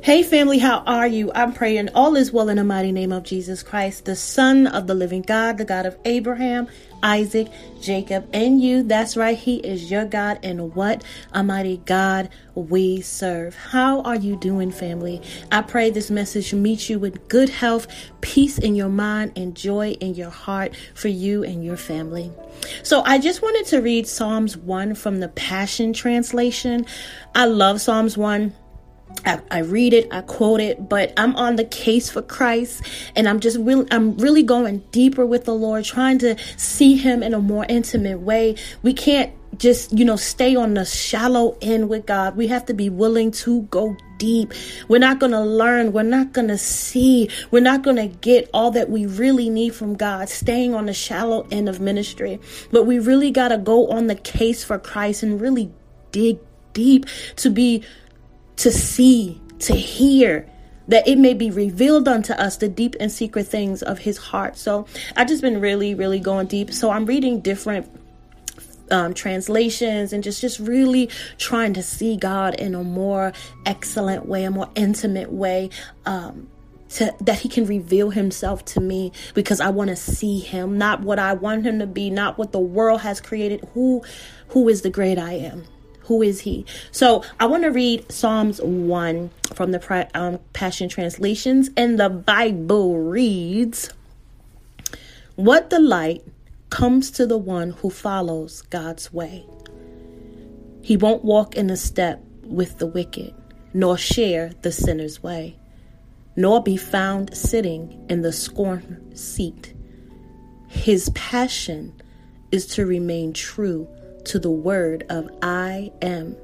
Hey, family, how are you? I'm praying all is well in the mighty name of Jesus Christ, the Son of the living God, the God of Abraham, Isaac, Jacob, and you. That's right, He is your God, and what a mighty God we serve. How are you doing, family? I pray this message meets you with good health, peace in your mind, and joy in your heart for you and your family. So, I just wanted to read Psalms 1 from the Passion Translation. I love Psalms 1 I, I, read it, I quote it, but I'm on the case for Christ and I'm just really, I'm really going deeper with the Lord, trying to see Him in a more intimate way. We can't just, you know, stay on the shallow end with God. We have to be willing to go deep. We're not going to learn. We're not going to see. We're not going to get all that we really need from God staying on the shallow end of ministry. But we really got to go on the case for Christ and really dig deep to be to see, to hear, that it may be revealed unto us the deep and secret things of his heart. So I've just been really, really going deep. So I'm reading different um, translations and just just really trying to see God in a more excellent way, a more intimate way. Um, to, that he can reveal himself to me because I want to see him, not what I want him to be, not what the world has created. Who, who is the great I am? Who is he? So I want to read Psalms 1 from the um, Passion Translations, and the Bible reads What delight comes to the one who follows God's way. He won't walk in a step with the wicked, nor share the sinner's way, nor be found sitting in the scorn seat. His passion is to remain true to the word of I am,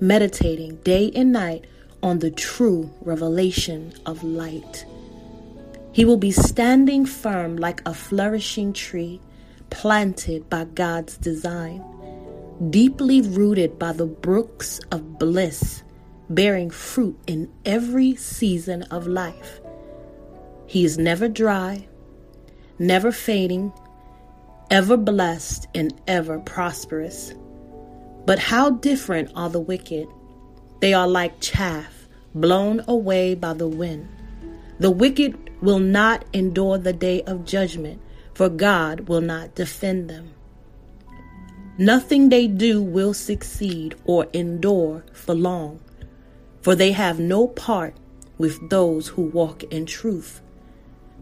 meditating day and night on the true revelation of light. He will be standing firm like a flourishing tree planted by God's design, deeply rooted by the brooks of bliss, bearing fruit in every season of life. He is never dry, never fading, ever blessed and ever prosperous. But how different are the wicked? They are like chaff blown away by the wind. The wicked will not endure the day of judgment, for God will not defend them. Nothing they do will succeed or endure for long, for they have no part with those who walk in truth.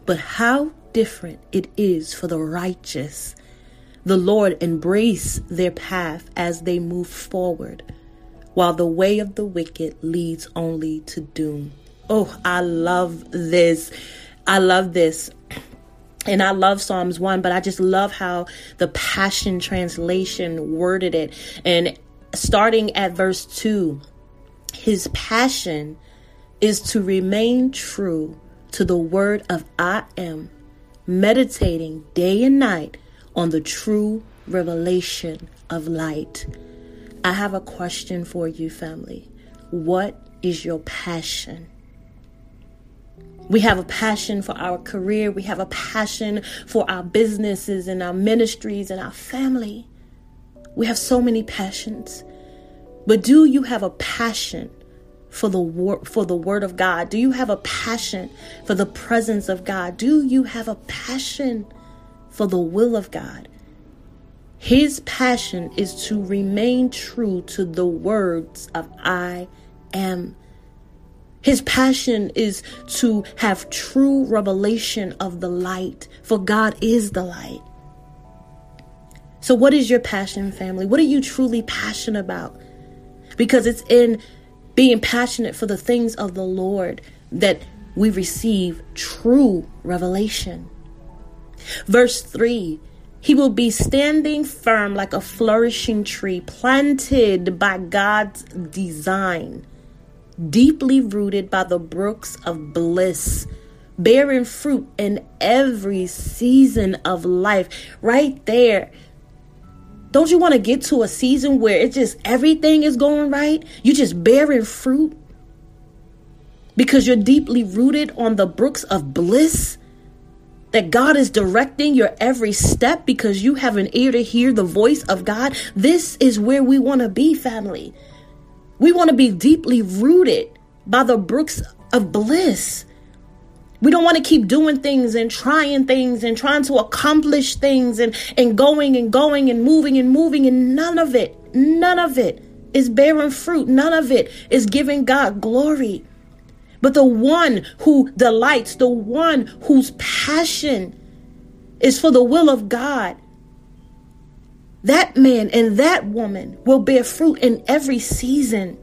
But how different it is for the righteous. The Lord embrace their path as they move forward, while the way of the wicked leads only to doom. Oh, I love this. I love this. And I love Psalms 1, but I just love how the Passion Translation worded it. And starting at verse 2, his passion is to remain true to the word of I am meditating day and night on the true revelation of light. I have a question for you, family. What is your passion? We have a passion for our career. We have a passion for our businesses and our ministries and our family. We have so many passions. But do you have a passion for the word for the word of God? Do you have a passion for the presence of God? Do you have a passion for the will of God? His passion is to remain true to the words of I am. His passion is to have true revelation of the light, for God is the light. So, what is your passion, family? What are you truly passionate about? Because it's in being passionate for the things of the Lord that we receive true revelation. Verse 3 He will be standing firm like a flourishing tree planted by God's design, deeply rooted by the brooks of bliss, bearing fruit in every season of life. Right there don't you want to get to a season where it's just everything is going right? You just bearing fruit because you're deeply rooted on the brooks of bliss. That God is directing your every step because you have an ear to hear the voice of God. This is where we want to be, family. We want to be deeply rooted by the brooks of bliss. We don't want to keep doing things and trying things and trying to accomplish things and, and going and going and moving and moving, and none of it, none of it is bearing fruit. None of it is giving God glory. But the one who delights, the one whose passion is for the will of God, that man and that woman will bear fruit in every season.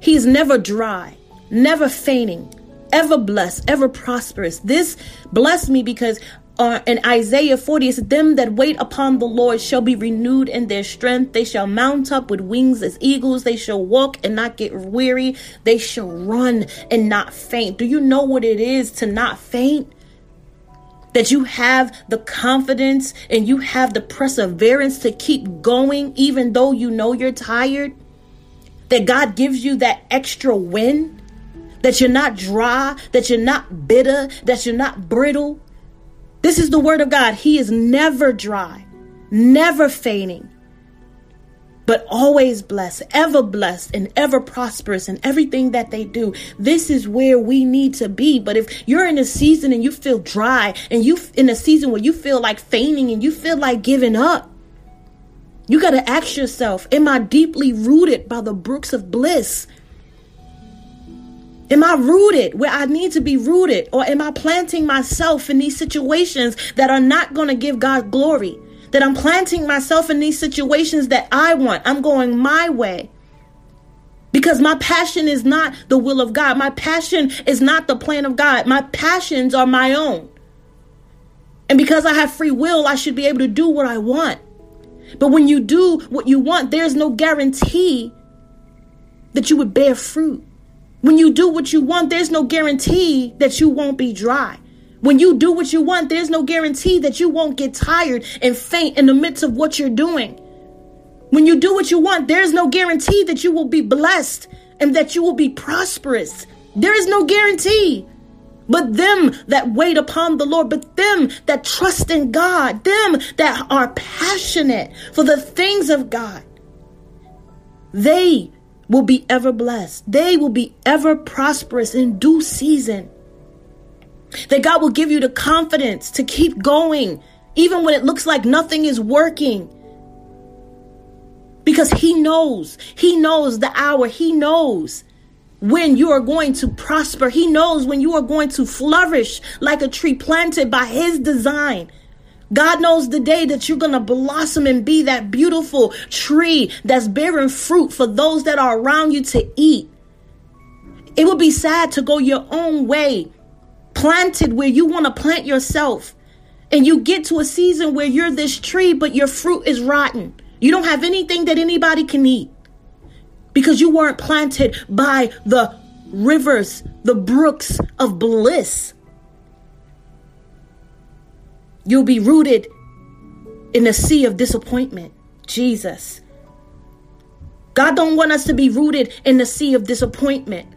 He is never dry, never fainting, ever blessed, ever prosperous. This blessed me because uh, in Isaiah 40, it's them that wait upon the Lord shall be renewed in their strength. They shall mount up with wings as eagles. They shall walk and not get weary. They shall run and not faint. Do you know what it is to not faint? That you have the confidence and you have the perseverance to keep going even though you know you're tired? That God gives you that extra win? That you're not dry, that you're not bitter, that you're not brittle, this is the word of God. He is never dry, never fainting, but always blessed, ever blessed, and ever prosperous in everything that they do. This is where we need to be. But if you're in a season and you feel dry, and you in a season where you feel like fainting and you feel like giving up, you got to ask yourself, am I deeply rooted by the brooks of bliss? Am I rooted where I need to be rooted? Or am I planting myself in these situations that are not going to give God glory? That I'm planting myself in these situations that I want. I'm going my way. Because my passion is not the will of God. My passion is not the plan of God. My passions are my own. And because I have free will, I should be able to do what I want. But when you do what you want, there's no guarantee that you would bear fruit. When you do what you want, there's no guarantee that you won't be dry. When you do what you want, there's no guarantee that you won't get tired and faint in the midst of what you're doing. When you do what you want, there's no guarantee that you will be blessed and that you will be prosperous. There is no guarantee. But them that wait upon the Lord, but them that trust in God, them that are passionate for the things of God, they will be ever blessed. They will be ever prosperous in due season. That God will give you the confidence to keep going, even when it looks like nothing is working. Because He knows, He knows the hour, He knows when you are going to prosper, He knows when you are going to flourish like a tree planted by His design. God knows the day that you're going to blossom and be that beautiful tree that's bearing fruit for those that are around you to eat. It would be sad to go your own way, planted where you want to plant yourself, and you get to a season where you're this tree, but your fruit is rotten. You don't have anything that anybody can eat because you weren't planted by the rivers, the brooks of bliss. You'll be rooted in a sea of disappointment. Jesus. God don't want us to be rooted in the sea of disappointment.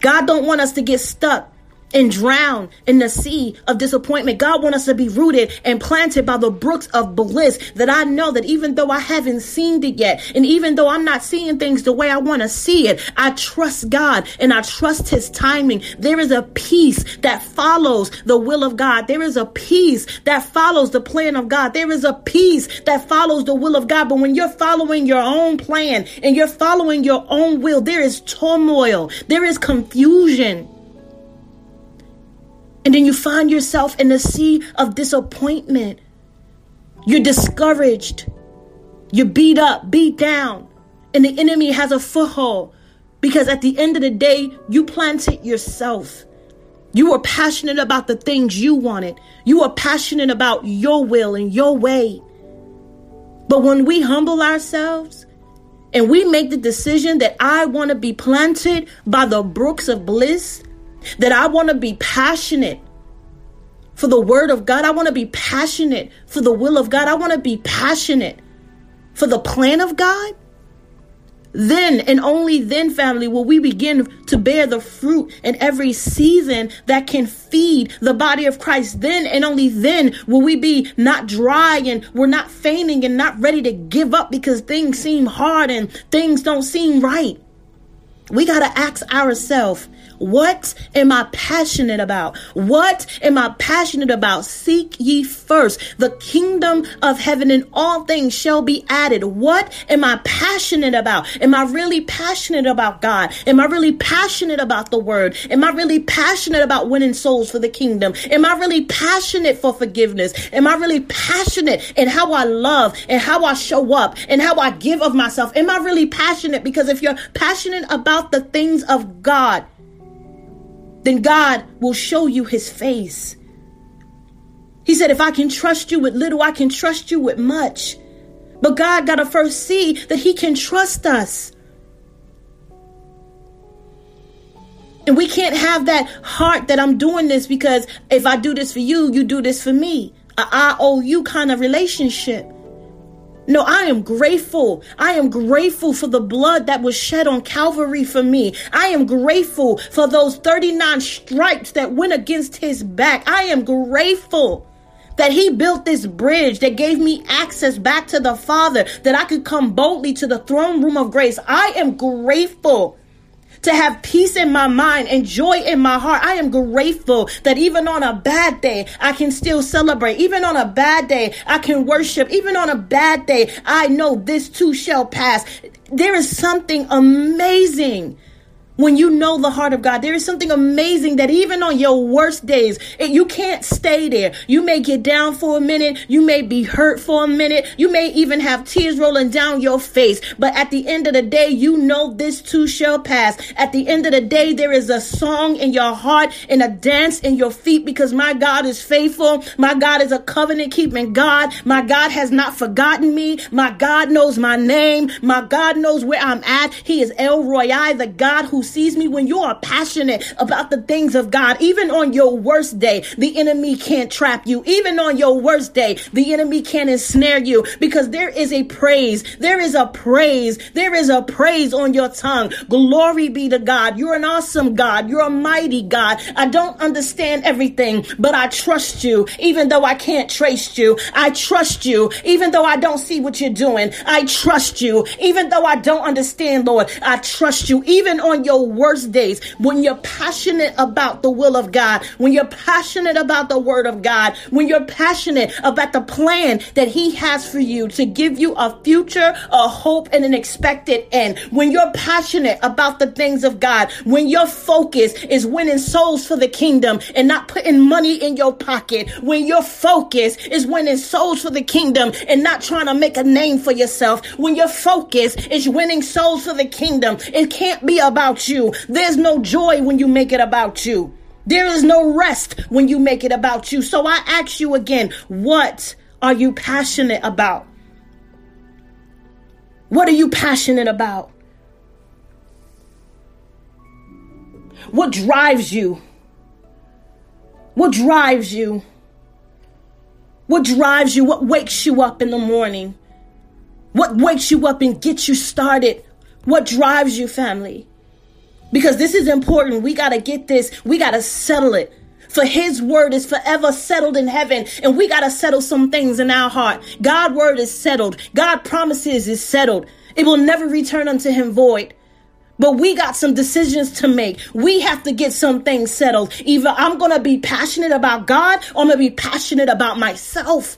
God don't want us to get stuck and drown in the sea of disappointment. God wants us to be rooted and planted by the brooks of bliss that I know that even though I haven't seen it yet, and even though I'm not seeing things the way I want to see it, I trust God and I trust his timing. There is a peace that follows the will of God. There is a peace that follows the plan of God. There is a peace that follows the will of God. But when you're following your own plan and you're following your own will, there is turmoil. There is confusion. And then you find yourself in a sea of disappointment. You're discouraged. You're beat up, beat down. And the enemy has a foothold because at the end of the day, you planted yourself. You were passionate about the things you wanted. You were passionate about your will and your way. But when we humble ourselves and we make the decision that I want to be planted by the brooks of bliss, that I want to be passionate for the word of God. I want to be passionate for the will of God. I want to be passionate for the plan of God. Then and only then, family, will we begin to bear the fruit in every season that can feed the body of Christ. Then and only then will we be not dry and we're not fainting and not ready to give up because things seem hard and things don't seem right. We got to ask ourselves, what am I passionate about? What am I passionate about? Seek ye first the kingdom of heaven and all things shall be added. What am I passionate about? Am I really passionate about God? Am I really passionate about the word? Am I really passionate about winning souls for the kingdom? Am I really passionate for forgiveness? Am I really passionate in how I love and how I show up and how I give of myself? Am I really passionate? Because if you're passionate about the things of God, then God will show you his face. He said, If I can trust you with little, I can trust you with much. But God got to first see that he can trust us. And we can't have that heart that I'm doing this because if I do this for you, you do this for me. A I owe you kind of relationship. No, I am grateful. I am grateful for the blood that was shed on Calvary for me. I am grateful for those 39 stripes that went against his back. I am grateful that he built this bridge that gave me access back to the Father, that I could come boldly to the throne room of grace. I am grateful to have peace in my mind and joy in my heart. I am grateful that even on a bad day, I can still celebrate. Even on a bad day, I can worship. Even on a bad day, I know this too shall pass. There is something amazing when you know the heart of God, there is something amazing that even on your worst days, it, you can't stay there. You may get down for a minute. You may be hurt for a minute. You may even have tears rolling down your face. But at the end of the day, you know this too shall pass. At the end of the day, there is a song in your heart and a dance in your feet because my God is faithful. My God is a covenant keeping God. My God has not forgotten me. My God knows my name. My God knows where I'm at. He is El Roi, the God who sees me when you are passionate about the things of God. Even on your worst day, the enemy can't trap you. Even on your worst day, the enemy can't ensnare you because there is a praise. There is a praise. There is a praise on your tongue. Glory be to God. You're an awesome God. You're a mighty God. I don't understand everything, but I trust you even though I can't trace you. I trust you even though I don't see what you're doing. I trust you even though I don't understand, Lord. I trust you even on your your worst days, when you're passionate about the will of God, when you're passionate about the word of God, when you're passionate about the plan that He has for you to give you a future, a hope, and an expected end, when you're passionate about the things of God, when your focus is winning souls for the kingdom and not putting money in your pocket, when your focus is winning souls for the kingdom and not trying to make a name for yourself, when your focus is winning souls for the kingdom, it can't be you. There's no joy when you make it about you. There is no rest when you make it about you. So I ask you again, what are you passionate about? What are you passionate about? What drives you? What drives you? What drives you? What wakes you up in the morning? What wakes you up and gets you started? What drives you, family? Because this is important. We got to get this, we got to settle it. For his word is forever settled in heaven, and we got to settle some things in our heart. God's word is settled. God promises is settled. It will never return unto him void. But we got some decisions to make. We have to get some things settled. Either I'm going to be passionate about God or I'm going to be passionate about myself.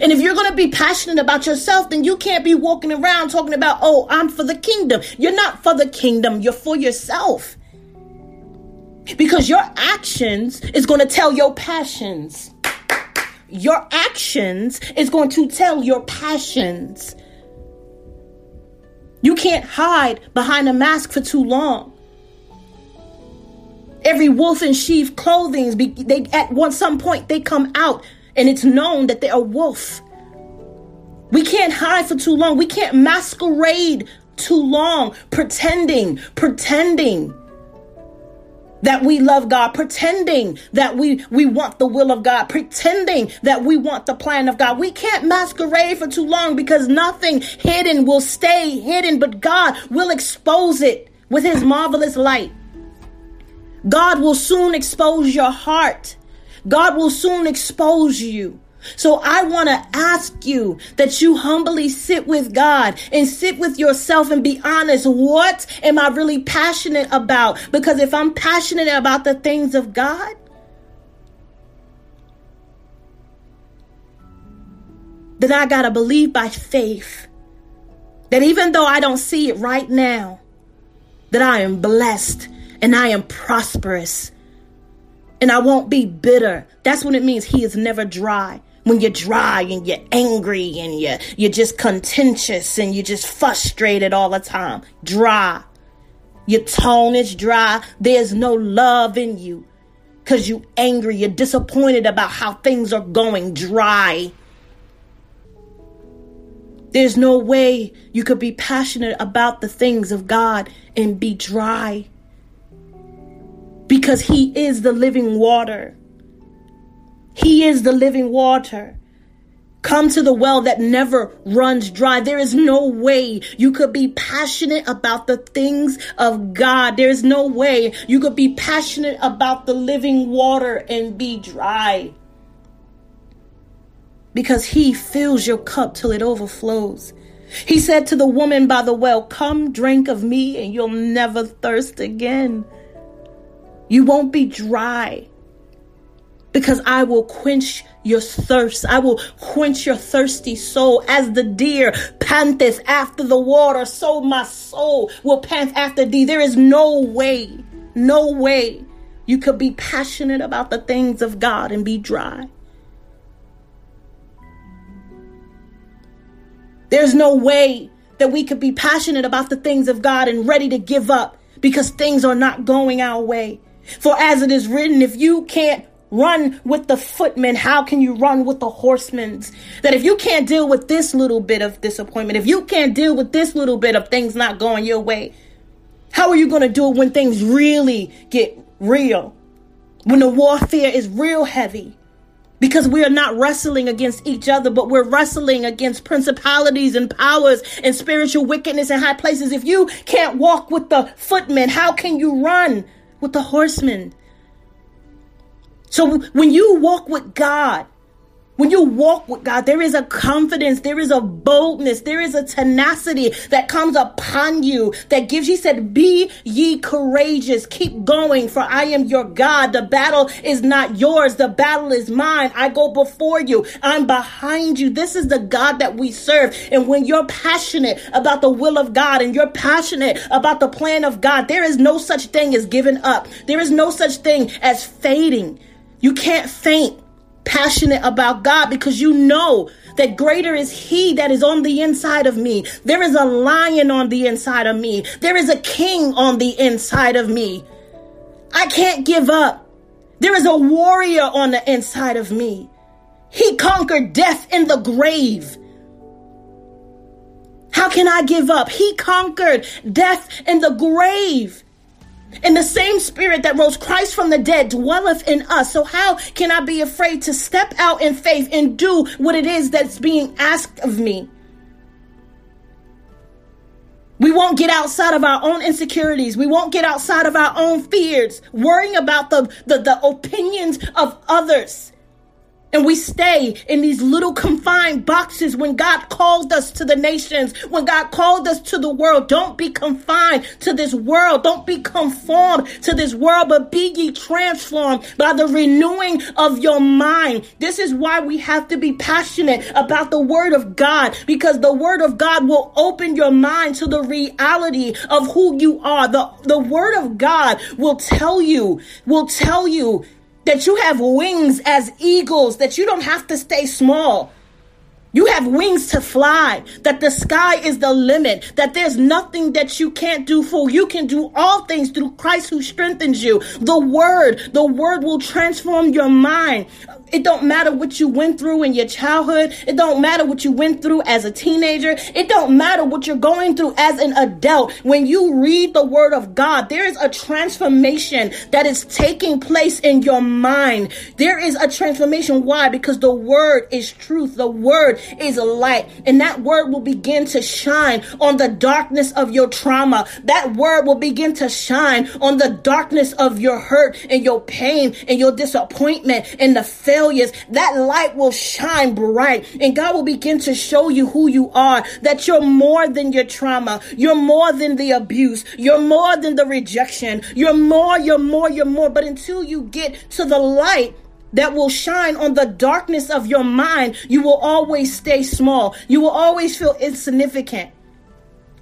And if you're going to be passionate about yourself, then you can't be walking around talking about, oh, I'm for the kingdom. You're not for the kingdom, you're for yourself. Because your actions is going to tell your passions. Your actions is going to tell your passions. You can't hide behind a mask for too long. Every wolf in sheep clothing, they at one some point they come out and it's known that they're a wolf. We can't hide for too long. We can't masquerade too long, pretending, pretending that we love God, pretending that we, we want the will of God, pretending that we want the plan of God. We can't masquerade for too long because nothing hidden will stay hidden, but God will expose it with his marvelous light. God will soon expose your heart. God will soon expose you. So I want to ask you that you humbly sit with God and sit with yourself and be honest. What am I really passionate about? Because if I'm passionate about the things of God, then I got to believe by faith that even though I don't see it right now, that I am blessed and I am prosperous and I won't be bitter. That's what it means. He is never dry when you're dry and you're angry and you're, you're just contentious and you're just frustrated all the time. Dry. Your tone is dry. There's no love in you because you angry. You're disappointed about how things are going dry. There's no way you could be passionate about the things of God and be dry because He is the living water. He is the living water. Come to the well that never runs dry. There is no way you could be passionate about the things of God. There is no way you could be passionate about the living water and be dry. Because He fills your cup till it overflows. He said to the woman by the well, Come drink of me and you'll never thirst again. You won't be dry because I will quench your thirst. I will quench your thirsty soul as the deer panteth after the water. So my soul will pant after thee. There is no way, no way you could be passionate about the things of God and be dry. There's no way that we could be passionate about the things of God and ready to give up because things are not going our way. For as it is written, if you can't run with the footmen, how can you run with the horsemen? That if you can't deal with this little bit of disappointment, if you can't deal with this little bit of things not going your way, how are you going to do it when things really get real? When the warfare is real heavy? Because we are not wrestling against each other, but we're wrestling against principalities and powers and spiritual wickedness in high places. If you can't walk with the footmen, how can you run with the horsemen? So when you walk with God, when you walk with God, there is a confidence, there is a boldness, there is a tenacity that comes upon you that gives you said, Be ye courageous, keep going, for I am your God. The battle is not yours, the battle is mine. I go before you, I'm behind you. This is the God that we serve. And when you're passionate about the will of God and you're passionate about the plan of God, there is no such thing as giving up, there is no such thing as fading. You can't faint passionate about God because you know that greater is He that is on the inside of me. There is a lion on the inside of me. There is a king on the inside of me. I can't give up. There is a warrior on the inside of me. He conquered death in the grave. How can I give up? He conquered death in the grave. And the same spirit that rose Christ from the dead dwelleth in us. So how can I be afraid to step out in faith and do what it is that's being asked of me? We won't get outside of our own insecurities. We won't get outside of our own fears, worrying about the, the, the opinions of others. And we stay in these little confined boxes when God called us to the nations, when God called us to the world. Don't be confined to this world. Don't be conformed to this world, but be ye transformed by the renewing of your mind. This is why we have to be passionate about the word of God because the word of God will open your mind to the reality of who you are. The, the word of God will tell you, will tell you that you have wings as eagles, that you don't have to stay small. You have wings to fly, that the sky is the limit, that there's nothing that you can't do for. You can do all things through Christ who strengthens you. The word, the word will transform your mind. It don't matter what you went through in your childhood. It don't matter what you went through as a teenager. It don't matter what you're going through as an adult. When you read the word of God, there is a transformation that is taking place in your mind. There is a transformation. Why? Because the word is truth. The word is light. And that word will begin to shine on the darkness of your trauma. That word will begin to shine on the darkness of your hurt and your pain and your disappointment and the failure failures, that light will shine bright and God will begin to show you who you are, that you're more than your trauma. You're more than the abuse. You're more than the rejection. You're more, you're more, you're more. But until you get to the light, that will shine on the darkness of your mind, you will always stay small. You will always feel insignificant.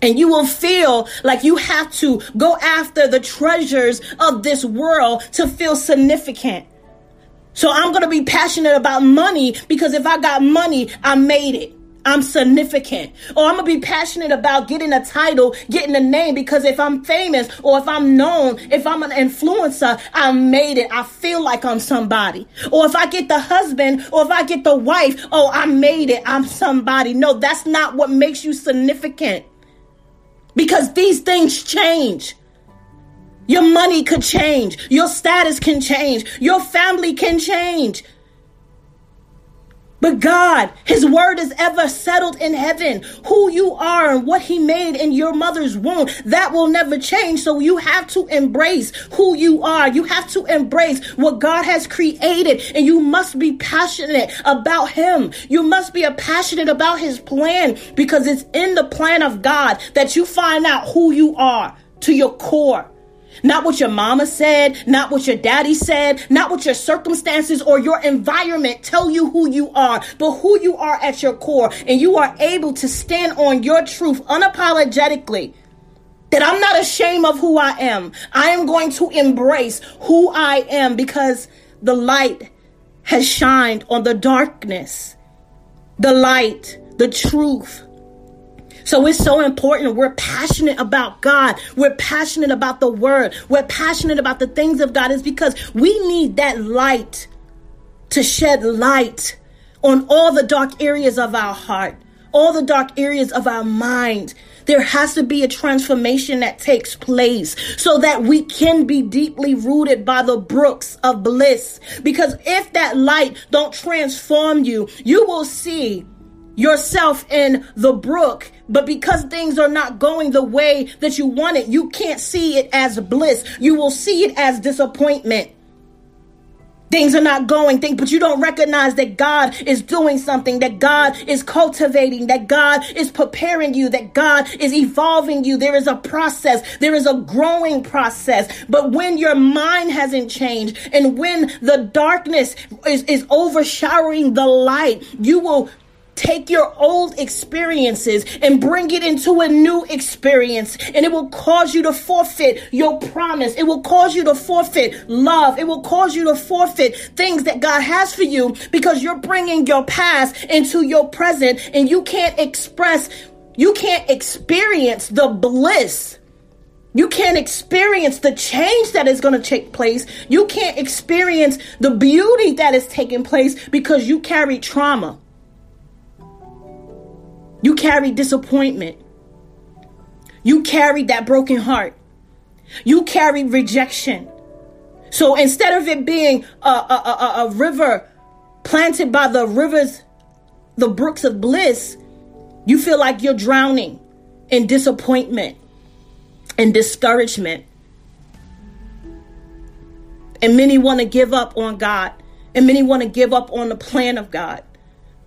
And you will feel like you have to go after the treasures of this world to feel significant. So I'm going to be passionate about money because if I got money, I made it. I'm significant. Or I'm going to be passionate about getting a title, getting a name because if I'm famous or if I'm known, if I'm an influencer, I made it. I feel like I'm somebody. Or if I get the husband or if I get the wife, oh, I made it. I'm somebody. No, that's not what makes you significant because these things change. Your money could change. Your status can change. Your family can change. But God, His word is ever settled in heaven. Who you are and what He made in your mother's womb, that will never change. So you have to embrace who you are. You have to embrace what God has created and you must be passionate about Him. You must be passionate about His plan because it's in the plan of God that you find out who you are to your core. Not what your mama said, not what your daddy said, not what your circumstances or your environment tell you who you are, but who you are at your core. And you are able to stand on your truth unapologetically. That I'm not ashamed of who I am. I am going to embrace who I am because the light has shined on the darkness. The light, the truth, so it's so important. We're passionate about God. We're passionate about the word. We're passionate about the things of God is because we need that light to shed light on all the dark areas of our heart, all the dark areas of our mind. There has to be a transformation that takes place so that we can be deeply rooted by the brooks of bliss. Because if that light don't transform you, you will see yourself in the brook, but because things are not going the way that you want it, you can't see it as bliss. You will see it as disappointment. Things are not going, things, but you don't recognize that God is doing something, that God is cultivating, that God is preparing you, that God is evolving you. There is a process, there is a growing process. But when your mind hasn't changed and when the darkness is, is overshowering the light, you will take your old experiences and bring it into a new experience. And it will cause you to forfeit your promise. It will cause you to forfeit love. It will cause you to forfeit things that God has for you because you're bringing your past into your present and you can't express, you can't experience the bliss. You can't experience the change that is going to take place. You can't experience the beauty that is taking place because you carry trauma. You carried disappointment. You carried that broken heart. You carried rejection. So instead of it being a, a, a, a river planted by the rivers, the brooks of bliss, you feel like you're drowning in disappointment and discouragement. And many want to give up on God, and many want to give up on the plan of God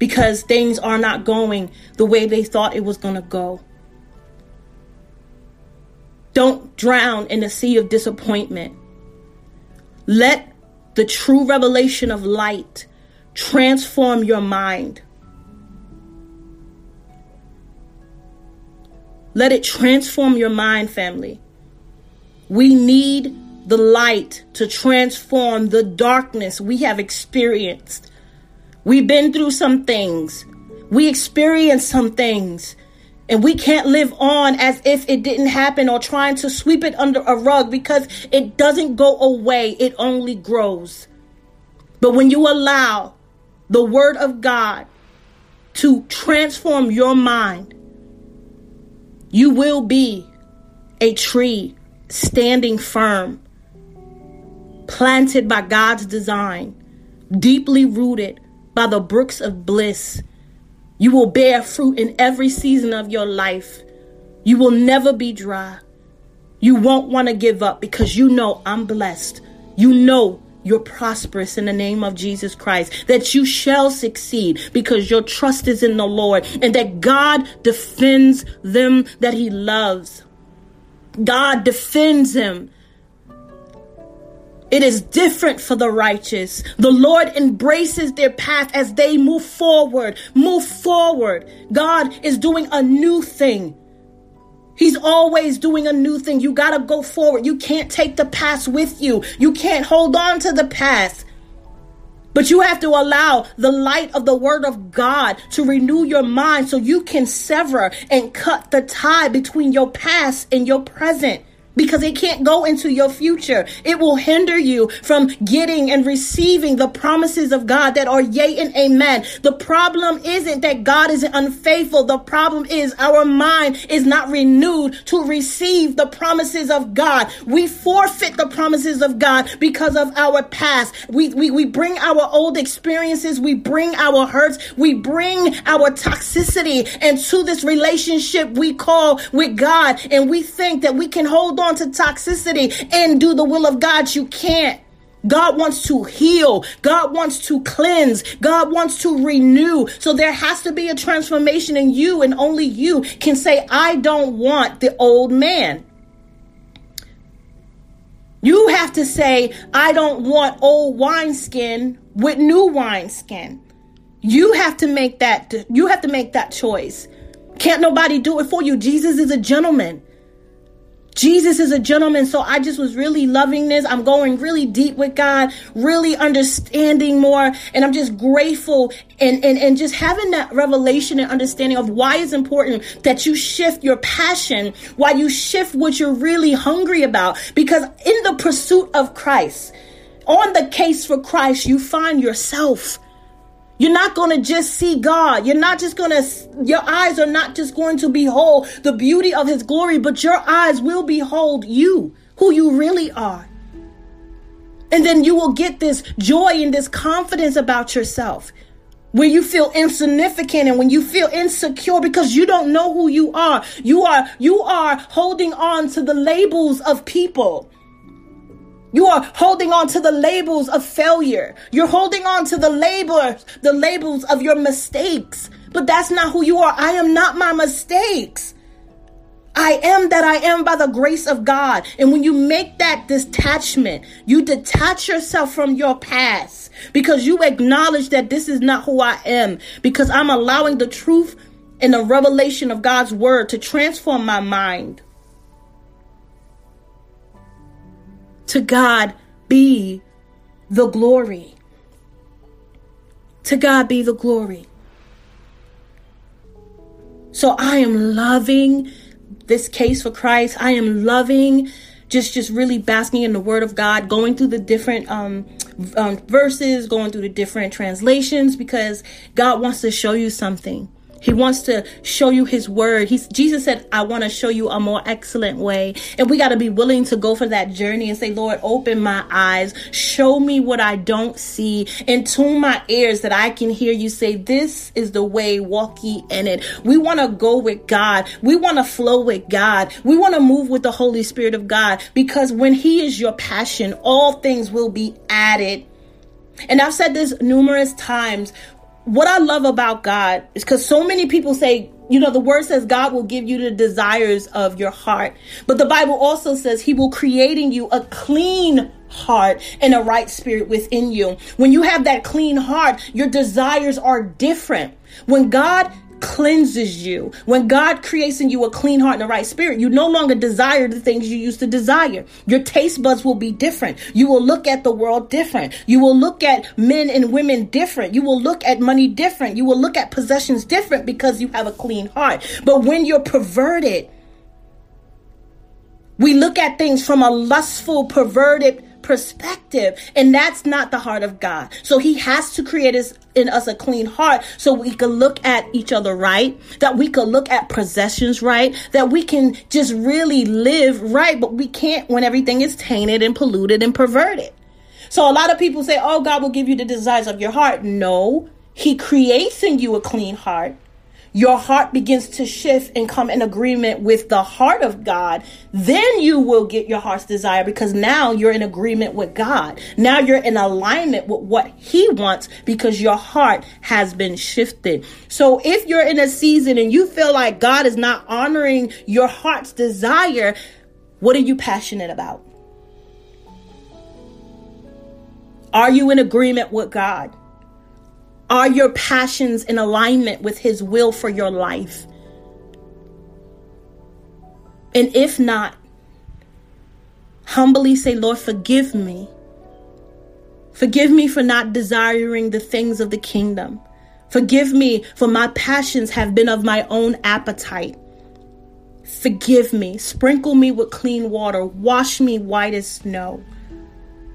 because things are not going the way they thought it was going to go. Don't drown in the sea of disappointment. Let the true revelation of light transform your mind. Let it transform your mind, family. We need the light to transform the darkness we have experienced. We've been through some things. We experienced some things. And we can't live on as if it didn't happen or trying to sweep it under a rug because it doesn't go away, it only grows. But when you allow the Word of God to transform your mind, you will be a tree standing firm, planted by God's design, deeply rooted by the brooks of bliss. You will bear fruit in every season of your life. You will never be dry. You won't want to give up because you know I'm blessed. You know you're prosperous in the name of Jesus Christ, that you shall succeed because your trust is in the Lord, and that God defends them that He loves. God defends them. It is different for the righteous. The Lord embraces their path as they move forward. Move forward. God is doing a new thing. He's always doing a new thing. You got to go forward. You can't take the past with you. You can't hold on to the past. But you have to allow the light of the word of God to renew your mind so you can sever and cut the tie between your past and your present because it can't go into your future. It will hinder you from getting and receiving the promises of God that are yea and amen. The problem isn't that God is unfaithful. The problem is our mind is not renewed to receive the promises of God. We forfeit the promises of God because of our past. We, we, we bring our old experiences. We bring our hurts. We bring our toxicity into this relationship we call with God. And we think that we can hold on to toxicity and do the will of God. You can't. God wants to heal. God wants to cleanse. God wants to renew. So there has to be a transformation in you, and only you can say, I don't want the old man. You have to say, I don't want old wineskin with new wineskin. You have to make that you have to make that choice. Can't nobody do it for you. Jesus is a gentleman. Jesus is a gentleman. So I just was really loving this. I'm going really deep with God, really understanding more. And I'm just grateful and, and, and just having that revelation and understanding of why it's important that you shift your passion, why you shift what you're really hungry about. Because in the pursuit of Christ, on the case for Christ, you find yourself. You're not going to just see God. You're not just going to, your eyes are not just going to behold the beauty of His glory, but your eyes will behold you, who you really are. And then you will get this joy and this confidence about yourself where you feel insignificant and when you feel insecure because you don't know who you are. You are, you are holding on to the labels of people. You are holding on to the labels of failure. You're holding on to the labels, the labels of your mistakes. But that's not who you are. I am not my mistakes. I am that I am by the grace of God. And when you make that detachment, you detach yourself from your past because you acknowledge that this is not who I am because I'm allowing the truth and the revelation of God's word to transform my mind. To God be the glory. To God be the glory. So I am loving this case for Christ. I am loving just just really basking in the word of God, going through the different um, um verses, going through the different translations because God wants to show you something. He wants to show you his word. He's Jesus said, I want to show you a more excellent way. And we got to be willing to go for that journey and say, Lord, open my eyes, show me what I don't see, and tune my ears that I can hear you say, This is the way, walk ye in it. We want to go with God. We want to flow with God. We want to move with the Holy Spirit of God because when He is your passion, all things will be added. And I've said this numerous times what I love about God is because so many people say, you know, the word says God will give you the desires of your heart. But the Bible also says he will create in you a clean heart and a right spirit within you. When you have that clean heart, your desires are different. When God cleanses you. When God creates in you a clean heart and a right spirit, you no longer desire the things you used to desire. Your taste buds will be different. You will look at the world different. You will look at men and women different. You will look at money different. You will look at possessions different because you have a clean heart. But when you're perverted, we look at things from a lustful, perverted perspective. And that's not the heart of God. So he has to create us in us a clean heart so we can look at each other right, that we can look at possessions right, that we can just really live right, but we can't when everything is tainted and polluted and perverted. So a lot of people say, oh, God will give you the desires of your heart. No, he creates in you a clean heart. Your heart begins to shift and come in agreement with the heart of God, then you will get your heart's desire because now you're in agreement with God. Now you're in alignment with what He wants because your heart has been shifted. So if you're in a season and you feel like God is not honoring your heart's desire, what are you passionate about? Are you in agreement with God? Are your passions in alignment with His will for your life? And if not, humbly say, Lord, forgive me. Forgive me for not desiring the things of the kingdom. Forgive me for my passions have been of my own appetite. Forgive me. Sprinkle me with clean water. Wash me white as snow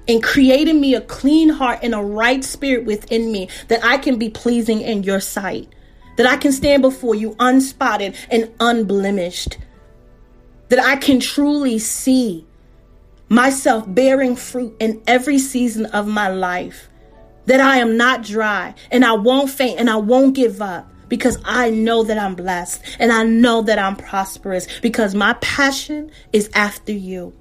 and creating me a clean heart and a right spirit within me that I can be pleasing in your sight, that I can stand before you unspotted and unblemished, that I can truly see myself bearing fruit in every season of my life, that I am not dry and I won't faint and I won't give up because I know that I'm blessed and I know that I'm prosperous because my passion is after you.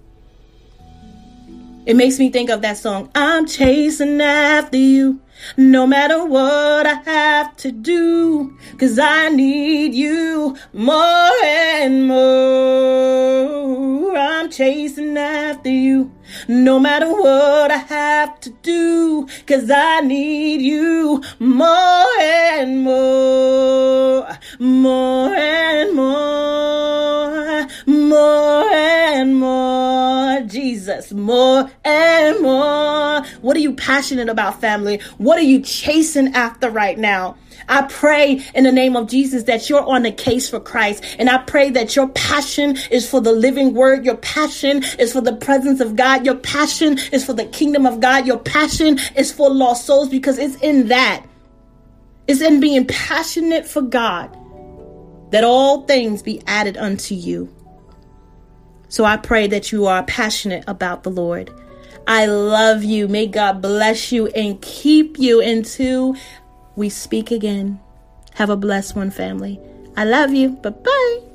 It makes me think of that song, I'm chasing after you. No matter what I have to do, cause I need you more and more. I'm chasing after you. No matter what I have to do, cause I need you more and more, more and more, More and more. What are you passionate about, family? What are you chasing after right now? I pray in the name of Jesus that you're on the case for Christ. And I pray that your passion is for the living word. Your passion is for the presence of God. Your passion is for the kingdom of God. Your passion is for lost souls because it's in that. It's in being passionate for God that all things be added unto you. So I pray that you are passionate about the Lord. I love you. May God bless you and keep you until we speak again. Have a blessed one, family. I love you. Bye bye.